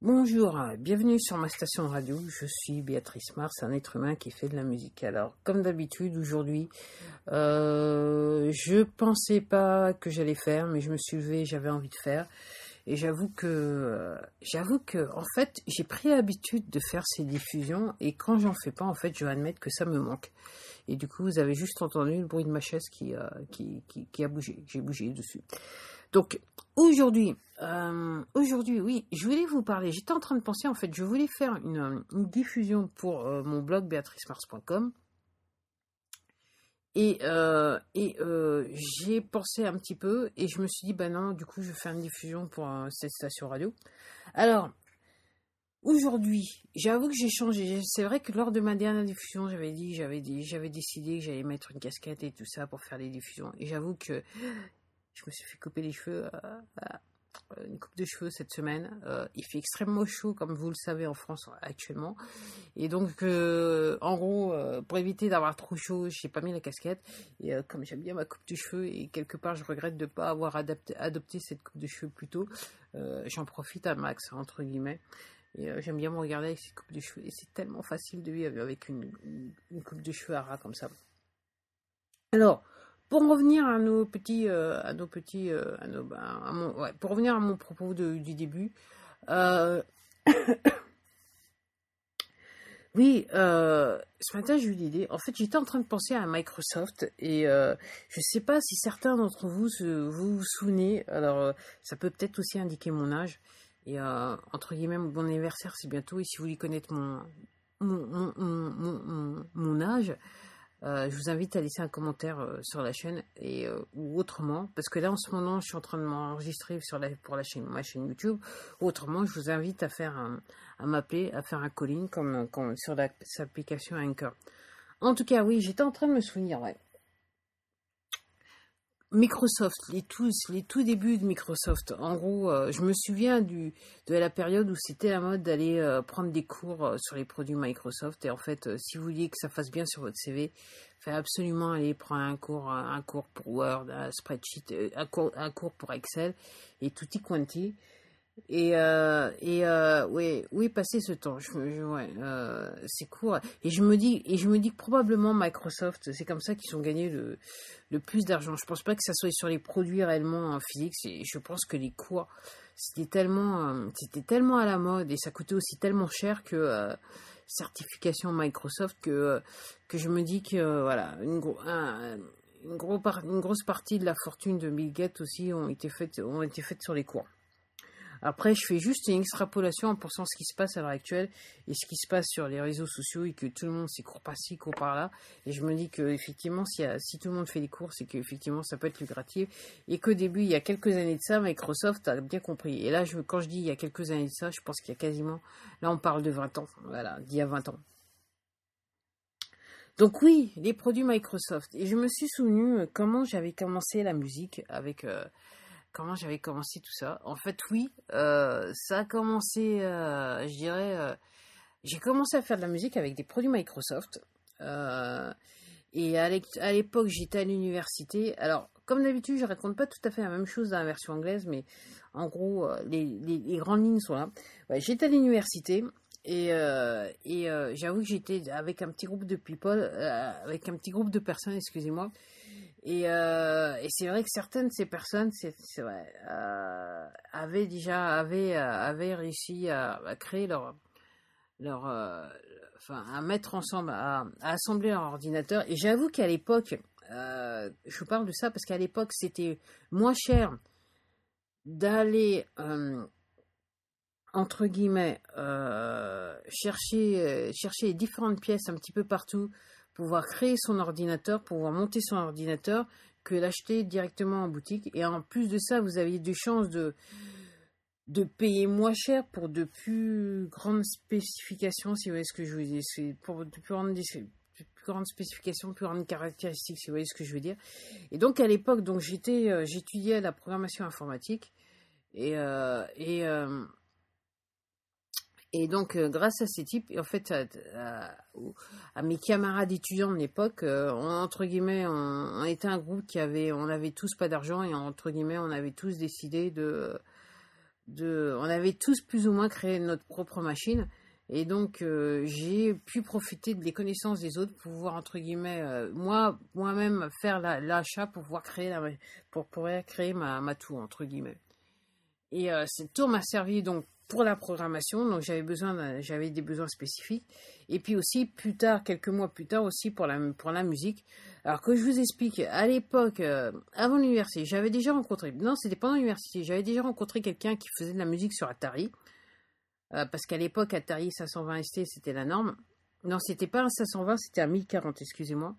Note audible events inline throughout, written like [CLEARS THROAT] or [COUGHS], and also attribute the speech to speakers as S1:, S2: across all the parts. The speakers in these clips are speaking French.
S1: Bonjour, euh, bienvenue sur ma station radio. Je suis Béatrice Mars, un être humain qui fait de la musique. Alors, comme d'habitude, aujourd'hui, euh, je pensais pas que j'allais faire, mais je me suis levée, j'avais envie de faire. Et j'avoue que, euh, j'avoue que, en fait, j'ai pris l'habitude de faire ces diffusions, et quand j'en fais pas, en fait, je dois admettre que ça me manque. Et du coup, vous avez juste entendu le bruit de ma chaise qui, qui, qui, qui a bougé. J'ai bougé dessus. Donc aujourd'hui, euh, aujourd'hui, oui, je voulais vous parler. J'étais en train de penser, en fait, je voulais faire une, diffusion pour euh, mon blog béatricemars.com. Et, euh, et j'ai pensé un petit peu et je me suis dit, bah non, du coup, je vais faire une diffusion pour cette station radio. Alors, aujourd'hui, j'avoue que j'ai changé. C'est vrai que lors de ma dernière diffusion, j'avais dit, j'avais dit, j'avais décidé que j'allais mettre une casquette et tout ça pour faire les diffusions. Et j'avoue que je me suis fait couper les cheveux, euh, euh, une coupe de cheveux cette semaine. Euh, il fait extrêmement chaud, comme vous le savez, en France actuellement. Et donc, en gros, pour éviter d'avoir trop chaud, j'ai pas mis la casquette. Et comme j'aime bien ma coupe de cheveux, et quelque part, je regrette de ne pas avoir adopté cette coupe de cheveux plus tôt, j'en profite à max, entre guillemets. Et j'aime bien me regarder avec cette coupe de cheveux. Et c'est tellement facile de vivre avec une, une, coupe de cheveux à ras comme ça. Alors, pour revenir à nos petits, euh, à nos petits, euh, à nos, à mon, ouais, pour revenir à mon propos du début, euh, [COUGHS] oui, ce matin j'ai eu l'idée. En fait, j'étais en train de penser à Microsoft et je ne sais pas si certains d'entre vous vous, souvenez. Alors, ça peut peut-être aussi indiquer mon âge. Et entre guillemets, mon anniversaire c'est bientôt. Et si vous voulez connaître mon mon, mon, mon, âge, je vous invite à laisser un commentaire euh, sur la chaîne et euh, ou autrement, parce que là en ce moment je suis en train de m'enregistrer sur la, pour la chaîne, ma chaîne YouTube. autrement, je vous invite à faire un, à m'appeler, à faire un calling comme, comme sur l'application Anchor. En tout cas, oui, j'étais en train de me souvenir, ouais. Microsoft, les tout, les tout débuts de Microsoft. En gros, euh, je me souviens du, de la période où c'était la mode d'aller euh, prendre des cours euh, sur les produits Microsoft. Et en fait, si vous vouliez que ça fasse bien sur votre CV, faites absolument aller prendre un cours, un cours pour Word, un spreadsheet, un cours, un cours pour Excel et tutti quanti. Et, euh, et euh, oui, oui, passer ce temps, je, ouais, euh, c'est court. Et je me dis, et je me dis que probablement Microsoft, c'est comme ça qu'ils ont gagné le, le plus d'argent. Je pense pas que ça soit sur les produits réellement en physique. Je pense que les cours, c'était tellement, euh, c'était tellement à la mode et ça coûtait aussi tellement cher que euh, certification Microsoft que que je me dis que voilà, une, gros une grosse partie de la fortune de Bill Gates aussi ont été faites ont été faites sur les cours. Après, je fais juste une extrapolation en pensant ce qui se passe à l'heure actuelle et ce qui se passe sur les réseaux sociaux et que tout le monde s'y court pas ci, court par là. Et je me dis que effectivement, si, si tout le monde fait des cours, c'est qu'effectivement, ça peut être lucratif. Et qu'au début, il y a quelques années de ça, Microsoft a bien compris. Et là, quand je dis il y a quelques années de ça, je pense qu'il y a quasiment, là, on parle de 20 ans. Voilà, d'il y a 20 ans. Donc oui, les produits Microsoft. Et je me suis souvenu euh, comment j'avais commencé la musique avec euh, comment j'avais commencé tout ça. En fait, oui, euh, ça a commencé, euh, je dirais, euh, j'ai commencé à faire de la musique avec des produits Microsoft. et à l'époque, j'étais à l'université. Alors, comme d'habitude, je raconte pas tout à fait la même chose dans la version anglaise, mais en gros, les, grandes lignes sont là. j'étais à l'université. Et, et j'avoue que j'étais avec un petit groupe de people, avec un petit groupe de personnes, excusez-moi, euh, et, c'est vrai que certaines de ces personnes, euh, avaient déjà avaient, euh, avaient réussi à, créer leur, leur enfin, à mettre ensemble, à, assembler leur ordinateur. Et j'avoue qu'à l'époque, je vous parle de ça parce qu'à l'époque, c'était moins cher d'aller entre guillemets chercher chercher différentes pièces un petit peu partout pouvoir créer son ordinateur, pouvoir monter son ordinateur, que l'acheter directement en boutique. Et en plus de ça, vous aviez des chances de, de payer moins cher pour de plus grandes spécifications, si vous voyez ce que je veux dire. Pour de plus grandes, plus grandes spécifications, plus grandes caractéristiques, si vous voyez ce que je veux dire. Et donc à l'époque, donc j'étais, euh, j'étudiais la programmation informatique et, euh, et euh, et donc, euh, grâce à ces types, en fait, à, mes camarades étudiants de l'époque, euh, entre guillemets, on, était un groupe qui avait, on avait tous pas d'argent et entre guillemets, on avait tous décidé de de, on avait tous plus ou moins créé notre propre machine. Et donc, euh, j'ai pu profiter des connaissances des autres pour pouvoir, entre guillemets, moi, moi-même faire l'achat pour pouvoir créer, la, pour créer ma, ma tour, entre guillemets. Et cette tour m'a servi donc pour la programmation, donc j'avais besoin, j'avais des besoins spécifiques. Et puis aussi, plus tard, quelques mois plus tard aussi pour la, pour la musique. Alors que je vous explique, à l'époque, avant l'université, j'avais déjà rencontré, non, c'était pendant l'université, j'avais déjà rencontré quelqu'un qui faisait de la musique sur Atari. Euh, parce qu'à l'époque, Atari 520 ST, c'était la norme. Non, c'était pas un 520, c'était un 1040, excusez-moi.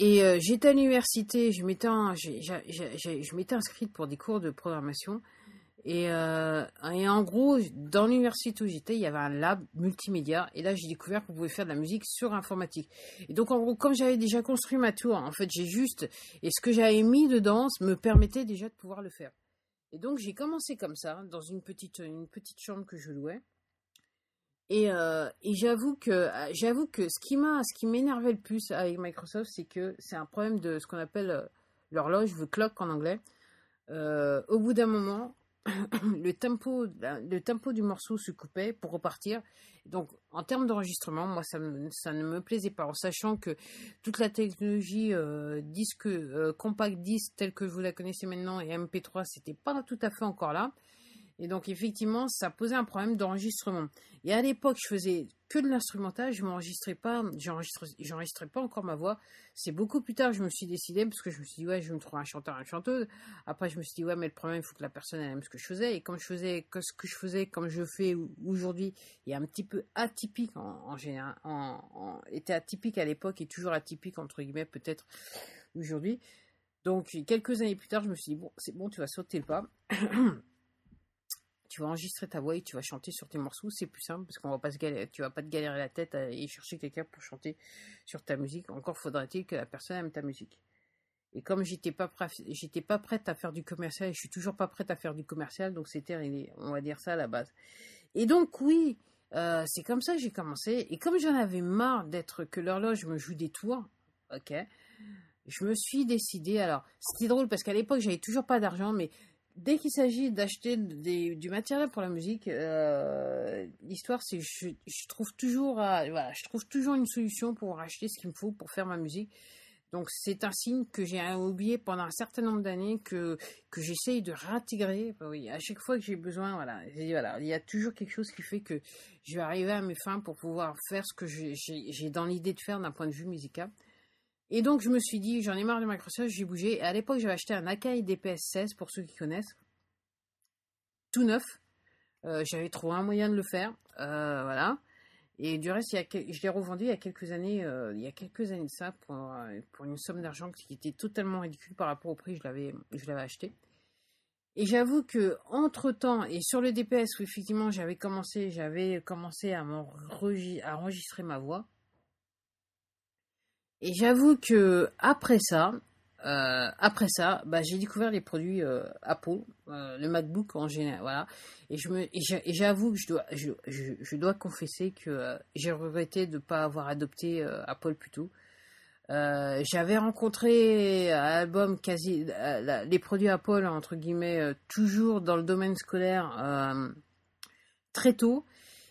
S1: Et euh, j'étais à l'université, je m'étais, je m'étais inscrite pour des cours de programmation. Et, euh, et en gros, dans l'université où j'étais, il y avait un lab multimédia. Et là, j'ai découvert qu'on pouvait faire de la musique sur informatique. Et donc, en gros, comme j'avais déjà construit ma tour, en fait, j'ai juste... Et ce que j'avais mis dedans me permettait déjà de pouvoir le faire. Et donc j'ai commencé comme ça, dans une petite, une petite chambre que je louais. Et, euh, j'avoue que j'avoue que ce qui m'a ce qui m'énervait le plus avec Microsoft, c'est que c'est un problème de ce qu'on appelle euh, l'horloge, le clock en anglais. Au bout d'un moment, [COUGHS] le tempo, le tempo du morceau se coupait pour repartir. Donc, en termes d'enregistrement, moi, ça, ça, ne me plaisait pas, en sachant que toute la technologie euh, disque, euh, compact disque telle que vous la connaissez maintenant et MP3, c'était pas tout à fait encore là. Et donc, effectivement, ça posait un problème d'enregistrement. Et à l'époque, je faisais que de l'instrumental, je m'enregistrais pas, j'enregistrais pas encore ma voix. C'est beaucoup plus tard que je me suis décidé, parce que je me suis dit, ouais, je vais me trouver un chanteur, une chanteuse. Après, je me suis dit, ouais, mais le problème, il faut que la personne aime ce que je faisais. Et comme je faisais, que ce que je faisais, comme je fais aujourd'hui, est un petit peu atypique en, général, en, était atypique à l'époque et toujours atypique, entre guillemets, peut-être aujourd'hui. Donc, quelques années plus tard, je me suis dit, bon, c'est bon, tu vas sauter le pas. [CLEARS THROAT] tu vas enregistrer ta voix et tu vas chanter sur tes morceaux, c'est plus simple parce qu'on va pas se tu vas pas te galérer la tête et chercher quelqu'un pour chanter sur ta musique. Encore faudrait-il que la personne aime ta musique. Et comme j'étais pas j'étais pas prête à faire du commercial, je suis toujours pas prête à faire du commercial, donc c'était, on va dire ça à la base. Et donc oui, euh, c'est comme ça que j'ai commencé. Et comme j'en avais marre d'être que l'horloge me joue des tours, ok, je me suis décidé. Alors c'était drôle parce qu'à l'époque j'avais toujours pas d'argent, mais dès qu'il s'agit d'acheter du matériel pour la musique, euh, l'histoire c'est que je, trouve toujours, voilà, je trouve toujours une solution pour acheter ce qu'il me faut pour faire ma musique. Donc c'est un signe que j'ai oublié pendant un certain nombre d'années que que j'essaye de réintégrer. Bah à chaque fois que j'ai besoin, voilà, voilà, il y a toujours quelque chose qui fait que je vais arriver à mes fins pour pouvoir faire ce que j'ai dans l'idée de faire d'un point de vue musical. Et donc, je me suis dit, j'en ai marre de Microsoft, j'ai bougé. Et à l'époque, j'avais acheté un Akai DPS 16, pour ceux qui connaissent. Tout neuf. Euh, j'avais trouvé un moyen de le faire. Euh, voilà. Et du reste, je l'ai revendu il y a quelques années, euh, il y a quelques années de ça, pour, pour une somme d'argent qui était totalement ridicule par rapport au prix que je l'avais, je l'avais acheté. Et j'avoue que entre temps et sur le DPS où effectivement j'avais commencé, j'avais commencé à, à enregistrer ma voix. Et j'avoue que après ça, euh, après ça, bah, j'ai découvert les produits euh, Apple, euh, le MacBook en général, voilà. Et je me, j'avoue que je dois, je, dois confesser que j'ai regretté de ne pas avoir adopté Apple plus tôt. j'avais rencontré album quasi les produits Apple entre guillemets toujours dans le domaine scolaire très tôt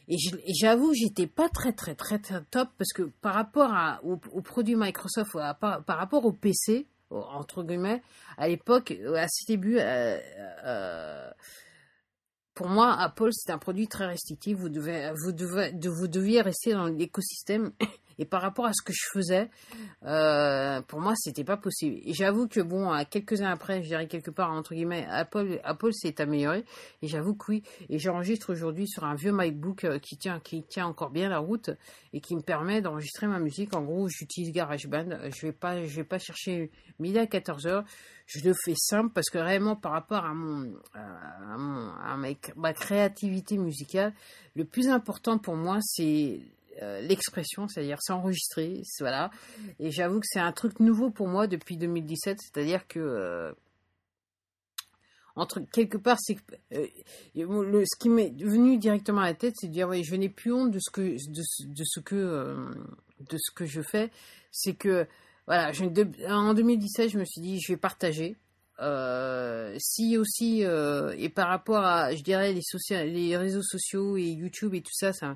S1: et j'avoue, j'étais pas très, très, très, très top parce que par rapport à, aux, produits Microsoft, par, rapport au PC, entre guillemets, à l'époque, à ses débuts, euh, euh, pour moi, Apple, c'est un produit très restrictif. Vous, devez, vous, devez, vous deviez rester dans l'écosystème et par rapport à ce que je faisais, euh, pour moi, c'était pas possible. Et j'avoue que bon, quelques années après, je dirais quelque part entre guillemets, Apple, Apple s'est amélioré. Et j'avoue que oui. Et j'enregistre aujourd'hui sur un vieux MacBook euh, qui tient, qui tient encore bien la route et qui me permet d'enregistrer ma musique. En gros, j'utilise GarageBand. Je vais pas, je vais pas chercher midi à 14 heures. Je le fais simple parce que réellement, par rapport à mon, mon, à ma créativité musicale, le plus important pour moi, c'est euh, l'expression, c'est-à-dire s'enregistrer, voilà. Et j'avoue que c'est un truc nouveau pour moi depuis 2017, c'est-à-dire que euh, entre quelque part, c'est euh, ce qui m'est venu directement à la tête, c'est de dire oui, je n'ai plus honte de ce que de, ce que de ce que je fais, c'est que voilà, en 2017, je me suis dit je vais partager. si aussi et par rapport à, je dirais les, les réseaux sociaux et YouTube et tout ça, ça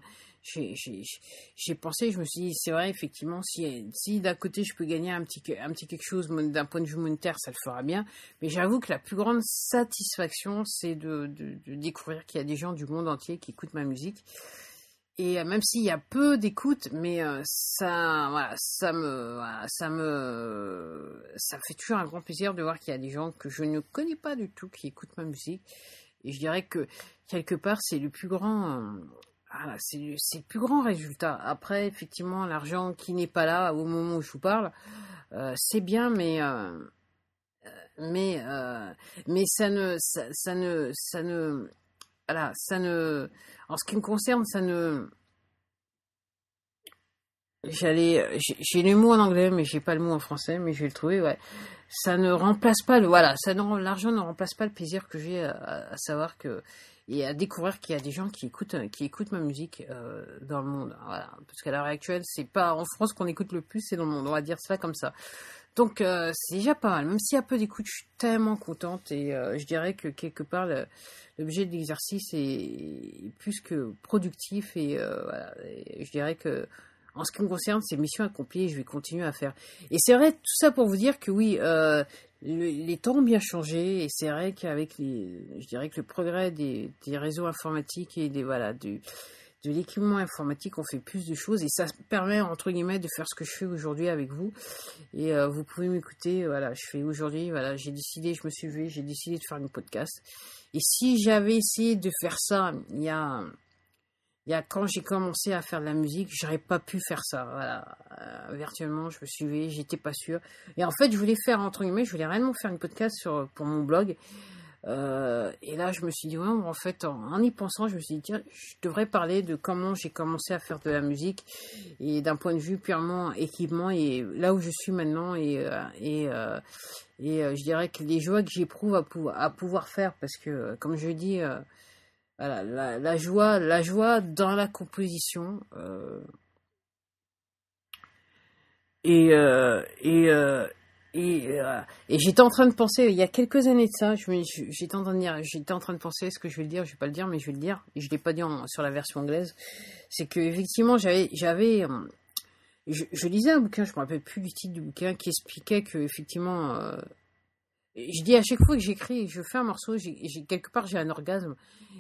S1: j'ai pensé, je me suis dit, c'est vrai, effectivement, si, si d'un côté je peux gagner un petit, un petit quelque chose d'un point de vue monétaire, ça le fera bien. Mais j'avoue que la plus grande satisfaction, c'est de, découvrir qu'il y a des gens du monde entier qui écoutent ma musique. Et euh, même s'il y a peu d'écoute, mais euh, ça, voilà, ça me, ça me, ça fait toujours un grand plaisir de voir qu'il y a des gens que je ne connais pas du tout qui écoutent ma musique. Et je dirais que quelque part, c'est le plus grand, euh, ah, c'est le plus grand résultat. Après, effectivement, l'argent qui n'est pas là au moment où je vous parle, euh, c'est bien, mais euh, euh, mais mais ça ne ça, ne ça ne voilà ça ne en ce qui me concerne ça ne j'allais j'ai le mot en anglais mais j'ai pas le mot en français mais je vais le trouver ouais ça ne remplace pas le voilà ça l'argent ne remplace pas le plaisir que j'ai à, savoir que et à découvrir qu'il y a des gens qui écoutent qui écoutent ma musique euh, dans le monde. Parce qu'à l'heure actuelle c'est pas en France qu'on écoute le plus c'est dans le monde. On va dire ça comme ça. Donc euh, c'est déjà pas mal. Même s'il y a peu d'écoute je suis tellement contente et euh, je dirais que quelque part l'objet de l'exercice est, plus que productif et, et je dirais que en ce qui me concerne, c'est mission accomplie je vais continuer à faire. Et c'est vrai, tout ça pour vous dire que oui, euh, les temps ont bien changé et c'est vrai qu'avec les, je dirais que le progrès des, réseaux informatiques et des voilà du, de l'équipement informatique, on fait plus de choses et ça permet entre guillemets de faire ce que je fais aujourd'hui avec vous. Et euh, vous pouvez m'écouter. Voilà, je fais aujourd'hui. Voilà, j'ai décidé, je me suis levé, j'ai décidé de faire une podcast. Et si j'avais essayé de faire ça il y a il y a, quand j'ai commencé à faire de la musique, j'aurais pas pu faire ça. Voilà. Euh, virtuellement, je me suis j'étais pas sûre. Et en fait, je voulais faire, entre guillemets, je voulais réellement faire une podcast sur, pour mon blog. Euh, et là, je me suis dit, ouais, en fait, en, y pensant, je me suis dit, tiens, je devrais parler de comment j'ai commencé à faire de la musique et d'un point de vue purement équipement et là où je suis maintenant et, euh, et, je dirais que les joies que j'éprouve à, pouvoir faire parce que, comme je dis, voilà, la, joie, la joie dans la composition. Euh, et euh, et euh, et, et j'étais en train de penser, il y a quelques années de ça, j'étais en train de dire, j'étais en train de penser, ce que je vais le dire, je vais pas le dire, mais je vais le dire, et je l'ai pas dit sur la version anglaise, c'est que effectivement j'avais, j'avais, je, lisais un bouquin, je me rappelle plus du titre du bouquin, qui expliquait que effectivement, je dis à chaque fois que j'écris, je fais un morceau, quelque part j'ai un orgasme,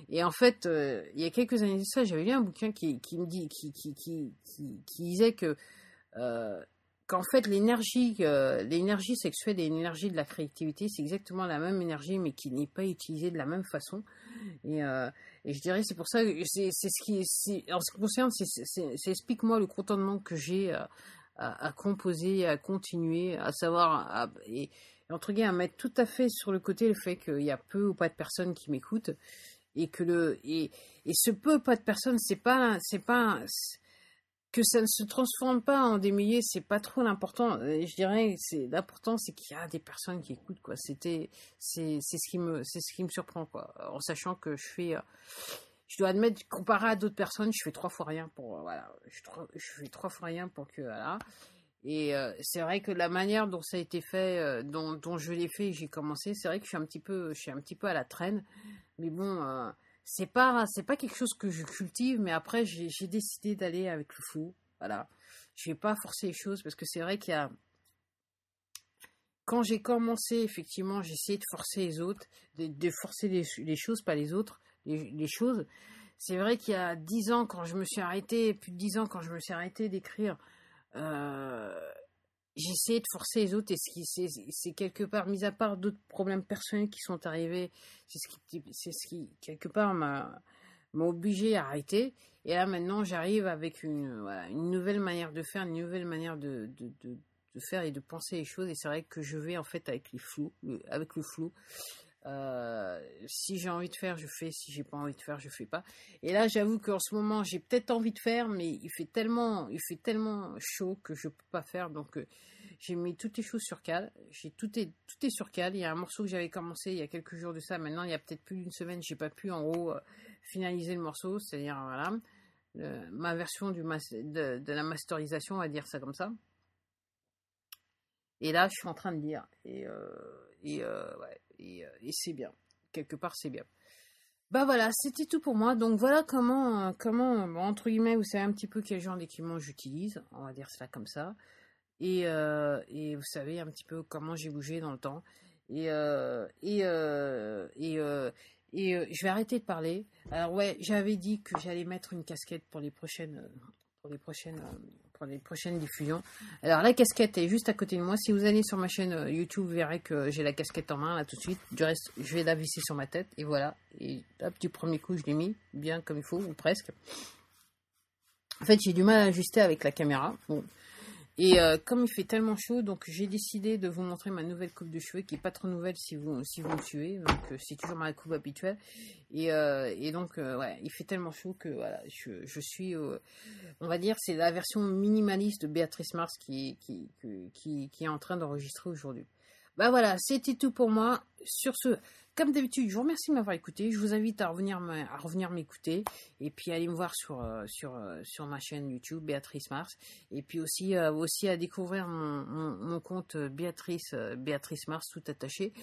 S1: et en fait, euh, il y a quelques années de ça, j'avais lu un bouquin qui, me disait que euh, qu'en fait l'énergie, euh, l'énergie sexuelle et l'énergie de la créativité, c'est exactement la même énergie, mais qui n'est pas utilisée de la même façon. Et, je dirais, c'est pour ça, c'est, ce qui, en ce qui concerne, c'est, explique-moi le contentement que j'ai à, composer, à continuer, à savoir, entre guillemets, à mettre tout à fait sur le côté le fait qu'il y a peu ou pas de personnes qui m'écoutent et que le et, et ce peu pas de personnes c'est pas c'est pas que ça ne se transforme pas en des milliers c'est pas trop l'important. Je dirais l'important c'est qu'il y a des personnes qui écoutent quoi. C'était c'est ce qui me c'est ce qui me surprend quoi. En sachant que je fais je dois admettre comparé à d'autres personnes je fais trois fois rien pour voilà je fais trois fois rien pour que voilà et euh, c'est vrai que la manière dont ça a été fait, euh, dont, je l'ai fait, j'ai commencé, c'est vrai que je suis un petit peu, je suis un petit peu à la traîne. Mais bon, euh, c'est pas, c'est pas quelque chose que je cultive. Mais après, j'ai décidé d'aller avec le fou. Voilà, je vais pas forcer les choses parce que c'est vrai qu'il y a quand j'ai commencé, effectivement, j'ai essayé de forcer les autres, de, forcer les, choses, pas les autres, les, les choses. C'est vrai qu'il y a dix ans, quand je me suis arrêté, plus de dix ans, quand je me suis arrêté d'écrire, euh, essayé de forcer les autres et c'est quelque part, mis à part d'autres problèmes personnels qui sont arrivés, c'est ce qui, quelque part m'a obligé à arrêter. Et là maintenant, j'arrive avec une, nouvelle manière de faire, une nouvelle manière de, de faire et de penser les choses. Et c'est vrai que je vais en fait avec les flous, avec le flou. Euh, si j'ai envie de faire, je fais. Si j'ai pas envie de faire, je fais pas. Et là, j'avoue qu'en ce moment, j'ai peut-être envie de faire, mais il fait tellement, il tellement chaud que je peux pas faire. Donc, euh, j'ai mis toutes les choses sur cale. J'ai tout est sur cale. Il y a un morceau que j'avais commencé il y a quelques jours de ça. Maintenant, il y a peut-être plus d'une semaine, j'ai pas pu en gros euh, finaliser le morceau. C'est-à-dire voilà, ma version de la masterisation, on va dire ça comme ça. Et là, je suis en train de lire. Et, et, ouais, et, et c'est bien. Quelque part, c'est bien. Bah voilà, c'était tout pour moi. Donc voilà comment, comment entre guillemets, vous savez un petit peu quel genre d'équipement j'utilise. On va dire cela comme ça. Et, et vous savez un petit peu comment j'ai bougé dans le temps. Et, et, et, et euh, je vais arrêter de parler. Alors ouais, j'avais dit que j'allais mettre une casquette pour les prochaines, euh, pour les prochaines, euh, pour les prochaines diffusions. Alors la casquette est juste à côté de moi. Si vous allez sur ma chaîne YouTube, vous verrez que j'ai la casquette en main là tout de suite. Du reste, je vais la visser sur ma tête et voilà. Et hop, du premier coup, je l'ai mis bien comme il faut ou presque. En fait, j'ai du mal à ajuster avec la caméra. Et euh, comme il fait tellement chaud, donc j'ai décidé de vous montrer ma nouvelle coupe de cheveux qui est pas trop nouvelle si vous si vous me suivez. Donc euh, c'est toujours ma coupe habituelle. Et, euh, et donc ouais, il fait tellement chaud que voilà, je, je suis, on va dire, c'est la version minimaliste de Béatrice Mars qui qui qui, qui est en train d'enregistrer aujourd'hui. Bah voilà, c'était tout pour moi. Sur ce, comme d'habitude, je vous remercie de m'avoir écouté. Je vous invite à revenir à m'écouter et puis allez me voir sur euh, sur euh, sur ma chaîne YouTube Béatrice Mars et puis aussi euh, aussi à découvrir mon, mon, compte Béatrice Béatrice Mars tout attaché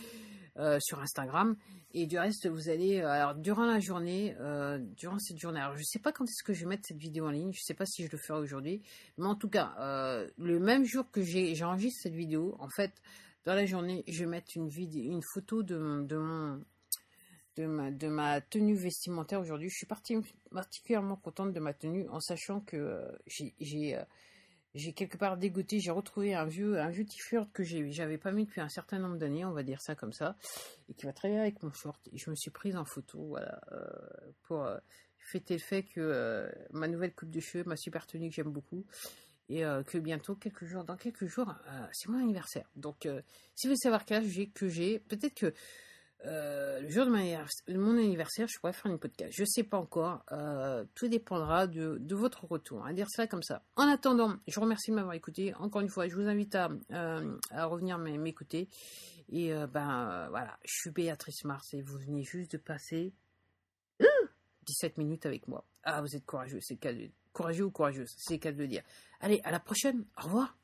S1: sur Instagram et du reste vous allez alors durant la journée durant cette journée alors je sais pas quand est-ce que je vais mettre cette vidéo en ligne je sais pas si je le ferai aujourd'hui mais en tout cas le même jour que j'ai j'enregistre cette vidéo en fait dans la journée, je vais mettre une, vidéo, une photo de, de, mon, de, ma, de ma tenue vestimentaire aujourd'hui. Je suis particulièrement contente de ma tenue en sachant que euh, j'ai euh, j'ai quelque part dégoûté. J'ai retrouvé un vieux, un vieux t-shirt que j'avais pas mis depuis un certain nombre d'années, on va dire ça comme ça, et qui va très bien avec mon short. Je me suis prise en photo, voilà, euh, pour fêter le fait que ma nouvelle coupe de cheveux, ma super tenue que j'aime beaucoup, et euh, que bientôt, quelques jours, dans quelques jours, euh, c'est mon anniversaire. Donc, euh, si vous voulez savoir quel âge j'ai, que j'ai, peut-être que le jour de mon anniversaire, je pourrais faire une podcast. Je ne sais pas encore. tout dépendra de, de, votre retour. À dire ça comme ça. En attendant, je vous remercie de m'avoir écouté. Encore une fois, je vous invite à, à revenir m'écouter. Et ben voilà, je suis Béatrice Mars et vous venez juste de passer 17 minutes avec moi. Ah, vous êtes courageux, c'est le cas de courageux ou courageuse, c'est le cas de le dire. Allez, à la prochaine. Au revoir.